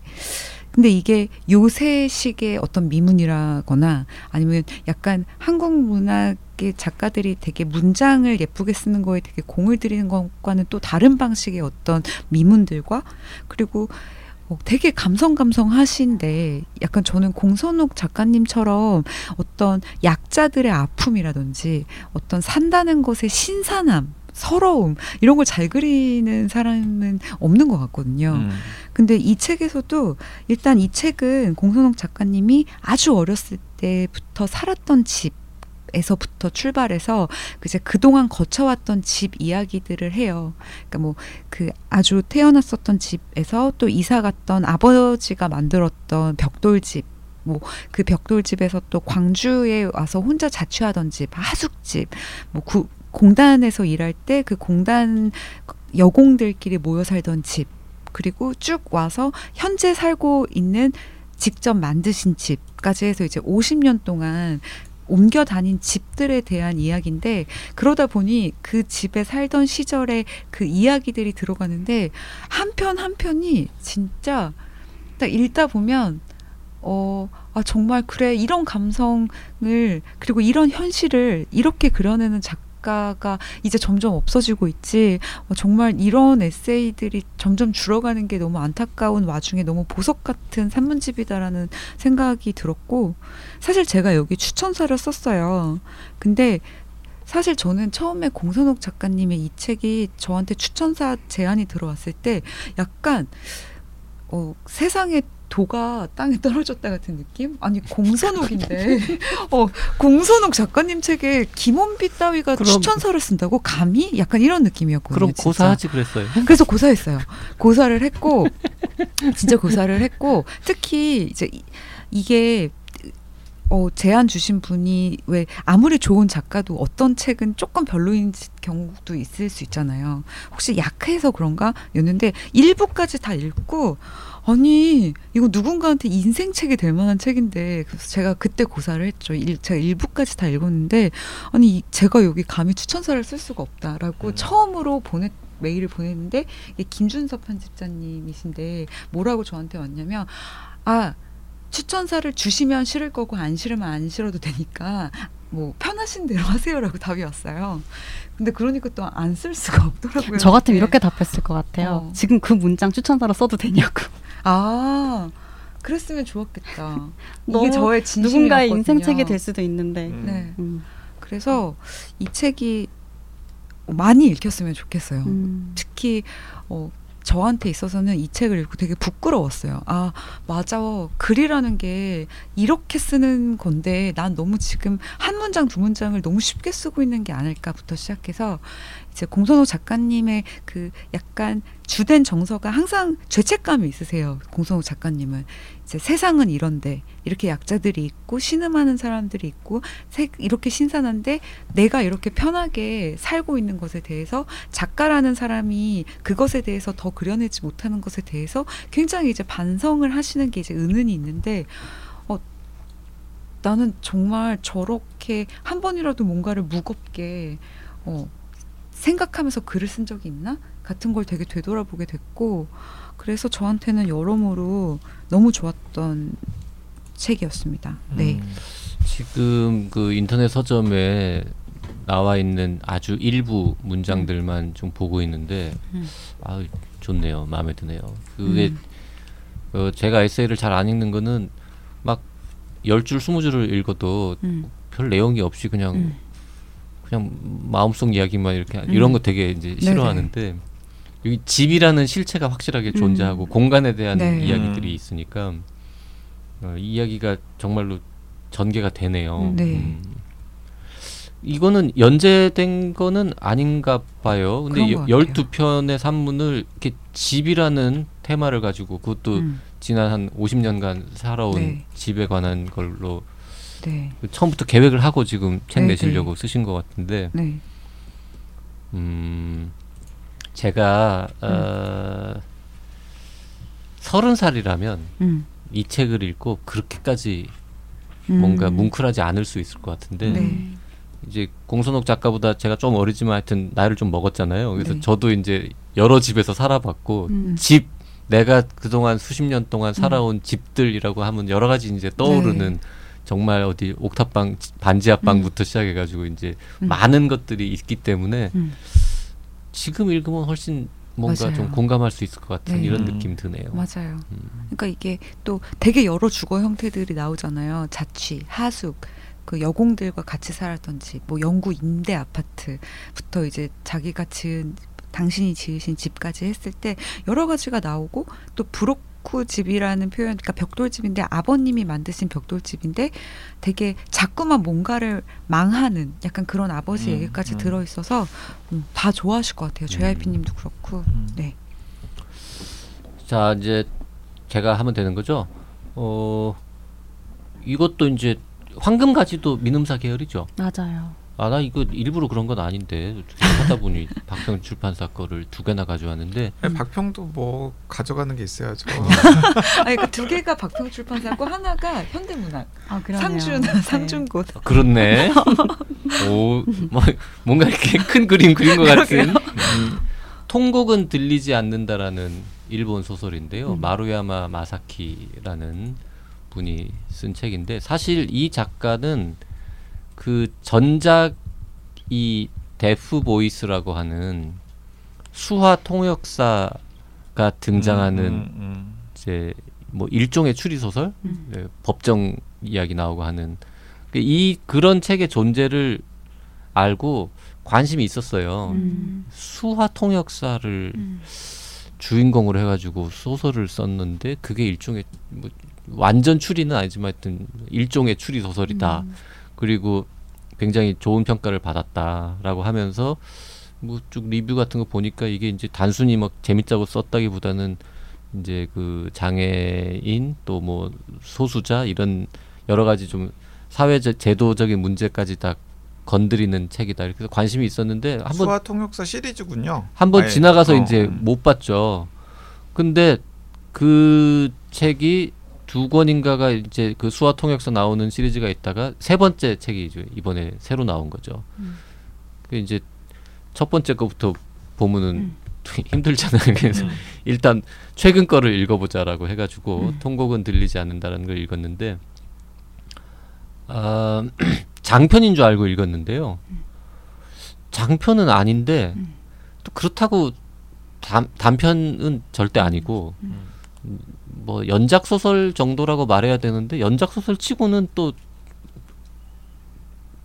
근데 이게 요새식의 어떤 미문이라거나 아니면 약간 한국 문학의 작가들이 되게 문장을 예쁘게 쓰는 거에 되게 공을 들이는 것과는 또 다른 방식의 어떤 미문들과 그리고 어, 되게 감성 감성 하신데 약간 저는 공선욱 작가님처럼 어떤 약자들의 아픔이라든지 어떤 산다는 것의 신선함 서러움 이런 걸 잘 그리는 사람은 없는 것 같거든요. 음. 근데 이 책에서도 일단 이 책은 공선욱 작가님이 아주 어렸을 때부터 살았던 집 에서부터 출발해서 그 이제 그동안 거쳐왔던 집 이야기들을 해요. 그러니까 뭐 그 아주 태어났었던 집에서 또 이사 갔던 아버지가 만들었던 벽돌집 뭐그 벽돌집에서 또 광주에 와서 혼자 자취하던 집, 하숙집, 뭐 구, 공단에서 일할 때 그 공단 여공들끼리 모여 살던 집, 그리고 쭉 와서 현재 살고 있는 직접 만드신 집까지 해서 이제 50년 동안 옮겨 다닌 집들에 대한 이야기인데 그러다 보니 그 집에 살던 시절의 그 이야기들이 들어가는데 한 편 한 편이 진짜 딱 읽다 보면 어, 아, 정말 그래. 이런 감성을, 그리고 이런 현실을 이렇게 그려내는 작 가가 이제 점점 없어지고 있지. 어, 정말 이런 에세이들이 점점 줄어가는 게 너무 안타까운 와중에 너무 보석 같은 산문집이다라는 생각이 들었고, 사실 제가 여기 추천사를 썼어요. 근데 사실 저는 처음에 공선옥 작가님의 이 책이 저한테 추천사 제안이 들어왔을 때 약간 어, 세상에 도가 땅에 떨어졌다 같은 느낌? 아니 공선옥인데 어 공선옥 작가님 책에 김원비 따위가 그럼- 추천서를 쓴다고 감히 약간 이런 느낌이었거든요. 그럼 진짜. 고사하지 그랬어요. 그래서 고사했어요. 고사를 했고 진짜 고사를 했고 특히 이제 이- 이게 어, 제안 주신 분이 왜 아무리 좋은 작가도 어떤 책은 조금 별로인 경우도 있을 수 있잖아요. 혹시 약해서 그런가? 였는데 일부까지 다 읽고 아니 이거 누군가한테 인생 책이 될 만한 책인데 그래서 제가 그때 고사를 했죠. 일, 제가 일부까지 다 읽었는데 아니 이- 제가 여기 감히 추천서를 쓸 수가 없다라고 음. 처음으로 보냈 메일을 보냈는데 이게 김준섭 편집자님이신데 뭐라고 저한테 왔냐면 아 추천사를 주시면 실을 거고 안 실으면 안 실어도 되니까 뭐 편하신 대로 하세요라고 답이 왔어요. 근데 그러니까 또 안 쓸 수가 없더라고요. 저 같으면 네. 이렇게 답했을 것 같아요. 어. 지금 그 문장 추천사로 써도 되냐고. 아 그랬으면 좋았겠다. 이게 저의 진심이었거든요. 누군가의 인생책이 될 수도 있는데. 음. 네. 음. 그래서 이 책이 많이 읽혔으면 좋겠어요. 음. 특히 어, 저한테 있어서는 이 책을 읽고 되게 부끄러웠어요. 아 맞아 글이라는 게 이렇게 쓰는 건데 난 너무 지금 한 문장 두 문장을 너무 쉽게 쓰고 있는 게 아닐까부터 시작해서 이제 공선호 작가님의 그 약간 주된 정서가 항상 죄책감이 있으세요. 공선호 작가님은 이제 세상은 이런데 이렇게 약자들이 있고 신음하는 사람들이 있고 세- 이렇게 신선한데 내가 이렇게 편하게 살고 있는 것에 대해서 작가라는 사람이 그것에 대해서 더 그려내지 못하는 것에 대해서 굉장히 이제 반성을 하시는 게 이제 은은히 있는데 어 나는 정말 저렇게 한 번이라도 뭔가를 무겁게 어 생각하면서 글을 쓴 적이 있나 같은 걸 되게 되돌아보게 됐고 그래서 저한테는 여러모로 너무 좋았던 책이었습니다. 네. 음. 지금 그 인터넷 서점에 나와 있는 아주 일부 문장들만 좀 보고 있는데 음. 아 좋네요 마음에 드네요 그게 음. 어, 제가 에세이를 잘 안 읽는 거는 막 열줄 스무 줄을 읽어도 음. 별 내용이 없이 그냥 음. 그냥 마음속 이야기만 이렇게 음. 이런 거 되게 이제 네네. 싫어하는데 여기 집이라는 실체가 확실하게 존재하고 공간에 대한 네. 이야기들이 음. 있으니까 어, 이 이야기가 정말로 전개가 되네요. 네. 음. 이거는 연재된 거는 아닌가 봐요. 근데. 열두 편의 산문을 이렇게 집이라는 테마를 가지고 그것도 음. 지난 한 50년간 살아온 네. 집에 관한 걸로 네. 처음부터 계획을 하고 지금 책 네, 내시려고 쓰신 것 같은데 네. 음 제가 어, 서른 살이라면 음. 이 책을 읽고 그렇게까지 음. 뭔가 뭉클하지 않을 수 있을 것 같은데 네. 이제 공선옥 작가보다 제가 좀 어리지만 하여튼 나이를 좀 먹었잖아요. 그래서 네. 저도 이제 여러 집에서 살아봤고 음. 집 내가 그동안 수십 년 동안 살아온 집들이라고 하면 여러 가지 이제 떠오르는 네. 정말 어디 옥탑방 반지 앞방부터 시작해가지고 이제 음. 많은 것들이 있기 때문에 음. 지금 읽으면 훨씬 뭔가 맞아요. 좀 공감할 수 있을 것 같은 네. 이런 음. 느낌 드네요. 맞아요. 음. 그러니까 이게 또 되게 여러 주거 형태들이 나오잖아요. 자취, 하숙, 그 여공들과 같이 살았던 집, 뭐 영구 임대 아파트부터 이제 자기가 지은 당신이 지으신 집까지 했을 때 여러 가지가 나오고 또브 로크 집이라는 표현, 그러니까 벽돌집인데 아버님이 만드신 벽돌집인데 되게 자꾸만 뭔가를 망하는 약간 그런 아버지 음, 얘기까지 음. 들어 있어서 음, 다 좋아하실 것 같아요. JYP님도 그렇고, 음. 네. 자 이제 제가 하면 되는 거죠. 어 이것도 이제 황금가지도 민음사 계열이죠. 맞아요. 아 나 이거 일부러 그런 건 아닌데 하다 보니 박평 출판사 거를 두 개나 가져왔는데 아니, 박평도 뭐 가져가는 게 있어야죠. 아니 그러니까 두 개가 박평 출판사 고 하나가 현대문학. 아. 상준 네. 상준곳. 아, 그렇네. 오, 뭐, 뭔가 이렇게 큰 그림 그린 것 같은. 음. 통곡은 들리지 않는다라는 일본 소설인데요. 음. 마루야마 마사키라는 분이 쓴 책인데 사실 이 작가는 그 전작 이 Deaf Voice라고 하는 수화 통역사가 등장하는 음, 음, 이제 뭐 일종의 추리 소설, 음. 네, 법정 이야기 나오고 하는 그이 그런 책의 존재를 알고 관심이 있었어요. 음. 수화 통역사를 음. 주인공으로 해가지고 소설을 썼는데 그게 일종의 뭐 완전 추리는 아니지만 하여튼 일종의 추리 소설이다. 음. 그리고 굉장히 좋은 평가를 받았다라고 하면서 뭐 쭉 리뷰 같은 거 보니까 이게 이제 단순히 막 재밌자고 썼다기보다는 이제 그 장애인 또 뭐 소수자 이런 여러 가지 좀 사회적 제도적인 문제까지 다 건드리는 책이다 이렇게 해서 관심이 있었는데 한번 수화 통역사 시리즈군요. 한번 아예. 지나가서 어, 이제 음. 못 봤죠. 근데 그 책이 두 권인가가 이제 그 수화 통역서 나오는 시리즈가 있다가 세 번째 책이 이제 이번에 새로 나온 거죠. 음. 그 이제 첫 번째 거부터 보면은 음. 힘들잖아요. 그래서 일단 최근 거를 읽어보자라고 해가지고 음. 통곡은 들리지 않는다는 걸 읽었는데 아, 장편인 줄 알고 읽었는데요. 장편은 아닌데 음. 또 그렇다고 단, 단편은 절대 아니고 음. 음, 뭐 연작 소설 정도라고 말해야 되는데 연작 소설 치고는 또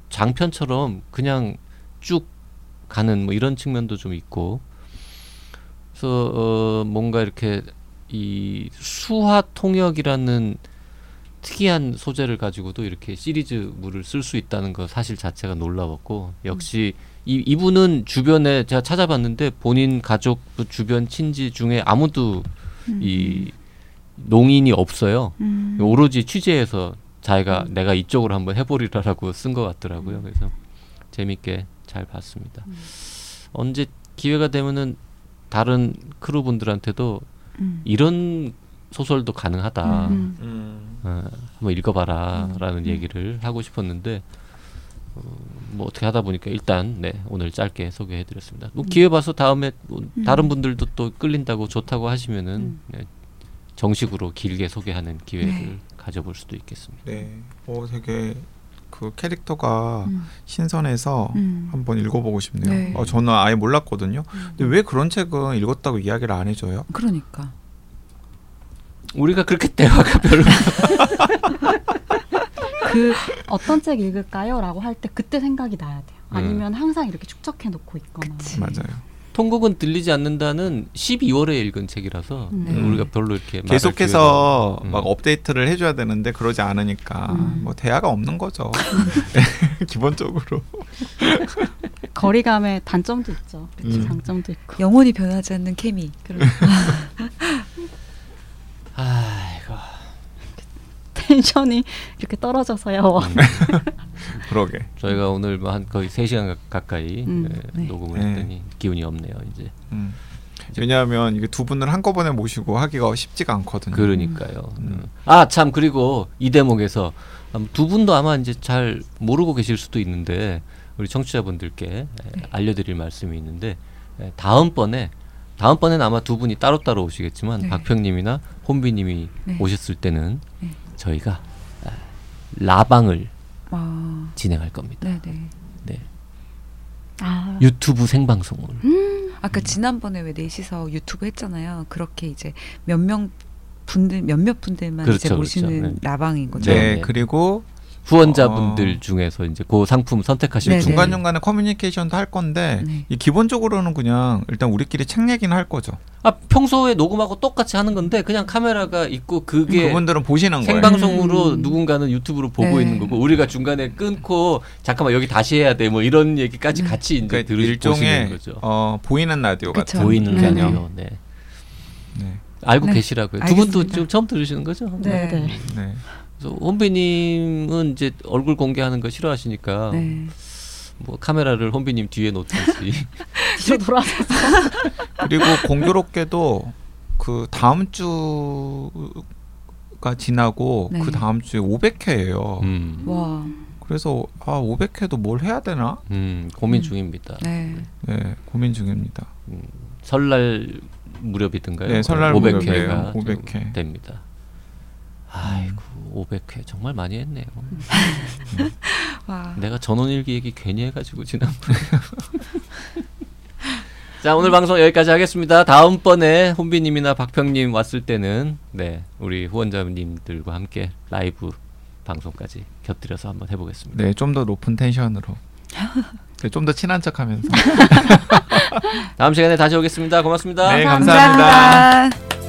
장편처럼 그냥 쭉 가는 뭐 이런 측면도 좀 있고. 그래서 어 뭔가 이렇게 이 수화 통역이라는 특이한 소재를 가지고도 이렇게 시리즈물을 쓸 수 있다는 거 사실 자체가 놀라웠고 역시 이 이분은 주변에 제가 찾아봤는데 본인 가족 또 주변 친지 중에 아무도 이 농인이 없어요. 음. 오로지 취재해서 자기가 내가 이쪽으로 한번 해보리라라고 쓴 것 같더라고요. 그래서 재밌게 잘 봤습니다. 언제 기회가 되면은 다른 크루 분들한테도 음. 이런 소설도 가능하다. 음. 음. 어, 한번 읽어봐라라는 얘기를 하고 싶었는데 어, 뭐 어떻게 하다 보니까 일단 네 오늘 짧게 소개해드렸습니다. 뭐 기회 봐서 다음에 뭐 다른 분들도 또 끌린다고 좋다고 하시면은 네, 정식으로 길게 소개하는 기회를 네. 가져볼 수도 있겠습니다. 네. 오 되게 그 캐릭터가 음. 신선해서 음. 한번 읽어보고 싶네요. 네. 어, 저는 아예 몰랐거든요. 근데 왜 그런 책은 읽었다고 이야기를 안 해줘요? 그러니까. 우리가 그렇게 대화가 별로 그 어떤 책 읽을까요? 라고 할 때 그때 생각이 나야 돼요. 음. 아니면 항상 이렇게 축적해 놓고 있거나. 그치. 맞아요. 통곡은 들리지 않는다는 12월에 읽은 책이라서 음. 네, 우리가 별로 이렇게 계속해서 기회가- 음. 막 업데이트를 해줘야 되는데 그러지 않으니까 음. 뭐 대화가 없는 거죠. 기본적으로. 거리감의 단점도 있죠. 음. 장점도 있고. 영원히 변하지 않는 케미. 아이고 텐션이 이렇게 떨어져서요. 그러게. 저희가 오늘 뭐한 거의 3시간 가- 가까이 음, 네, 네. 녹음을 네. 했더니 기운이 없네요 이제 음. 왜냐하면 이게 두 분을 한꺼번에 모시고 하기가 쉽지가 않거든요. 그러니까요. 음. 아 참 그리고 이 대목에서 음, 두 분도 아마 이제 잘 모르고 계실 수도 있는데 우리 청취자분들께 에, 알려드릴 말씀이 있는데 에, 다음번에 다음번에는 아마 두 분이 따로따로 오시겠지만 네. 박평님이나 혼비님이 네. 오셨을 때는 네. 저희가 아, 라방을 아, 진행할 겁니다. 네네. 네. 아, 유튜브 생방송을 아까 지난번에 왜 넷이서 유튜브 했잖아요. 그렇게 이제 몇명 분들 몇몇 분들만 이제 그렇죠, 모시는 그렇죠. 네. 라방인 거죠. 네, 네. 그리고 후원자분들 어. 중에서 이제 그 상품. 분 중간 중간에 커뮤니케이션도 할 건데 네. 이 기본적으로는 그냥 일단 우리끼리 책 얘기는 할 거죠. 아 평소에 녹음하고 똑같이 하는 건데 그냥 카메라가 있고 그게 그분들은 보시는 거예요. 생방송으로 음. 누군가는 유튜브로 보고 네. 있는 거고 우리가 중간에 끊고 잠깐만 여기 다시 해야 돼 뭐 이런 얘기까지 네. 같이 이제 그러니까 들으 일종의 거죠. 어, 보이는 라디오 그쵸. 같은 보이는 네. 라디오. 네. 네. 알고 네. 계시라고요. 두 분도 알겠습니다. 지금 처음 들으시는 거죠? 네. 그래서 혼비님은 이제 얼굴 공개하는 거 싫어하시니까 네. 뭐 카메라를 혼비님 뒤에 놓든지 뒤로 돌아서 그리고 공교롭게도 그 다음 주가 지나고 네. 그 다음 주에 500회예요. 음, 와. 그래서 아 500회도 뭘 해야 되나? 음, 고민 음. 중입니다. 네. 네 고민 중입니다. 설날 무렵이든가요? 네, 설날 500회가 무렵이에요. 500회. 됩니다. 아이고 500회 정말 많이 했네요. 와. 내가 전원일기 얘기 괜히 해가지고 지난번. 자 오늘 방송 여기까지 하겠습니다. 다음번에 혼비님이나 박평님 왔을 때는 네 우리 후원자님들과 함께 라이브 방송까지 곁들여서 한번 해보겠습니다. 네 좀 더 높은 텐션으로. 네, 좀더 친한 척하면서. 다음 시간에 다시 오겠습니다. 고맙습니다. 네, 감사합니다.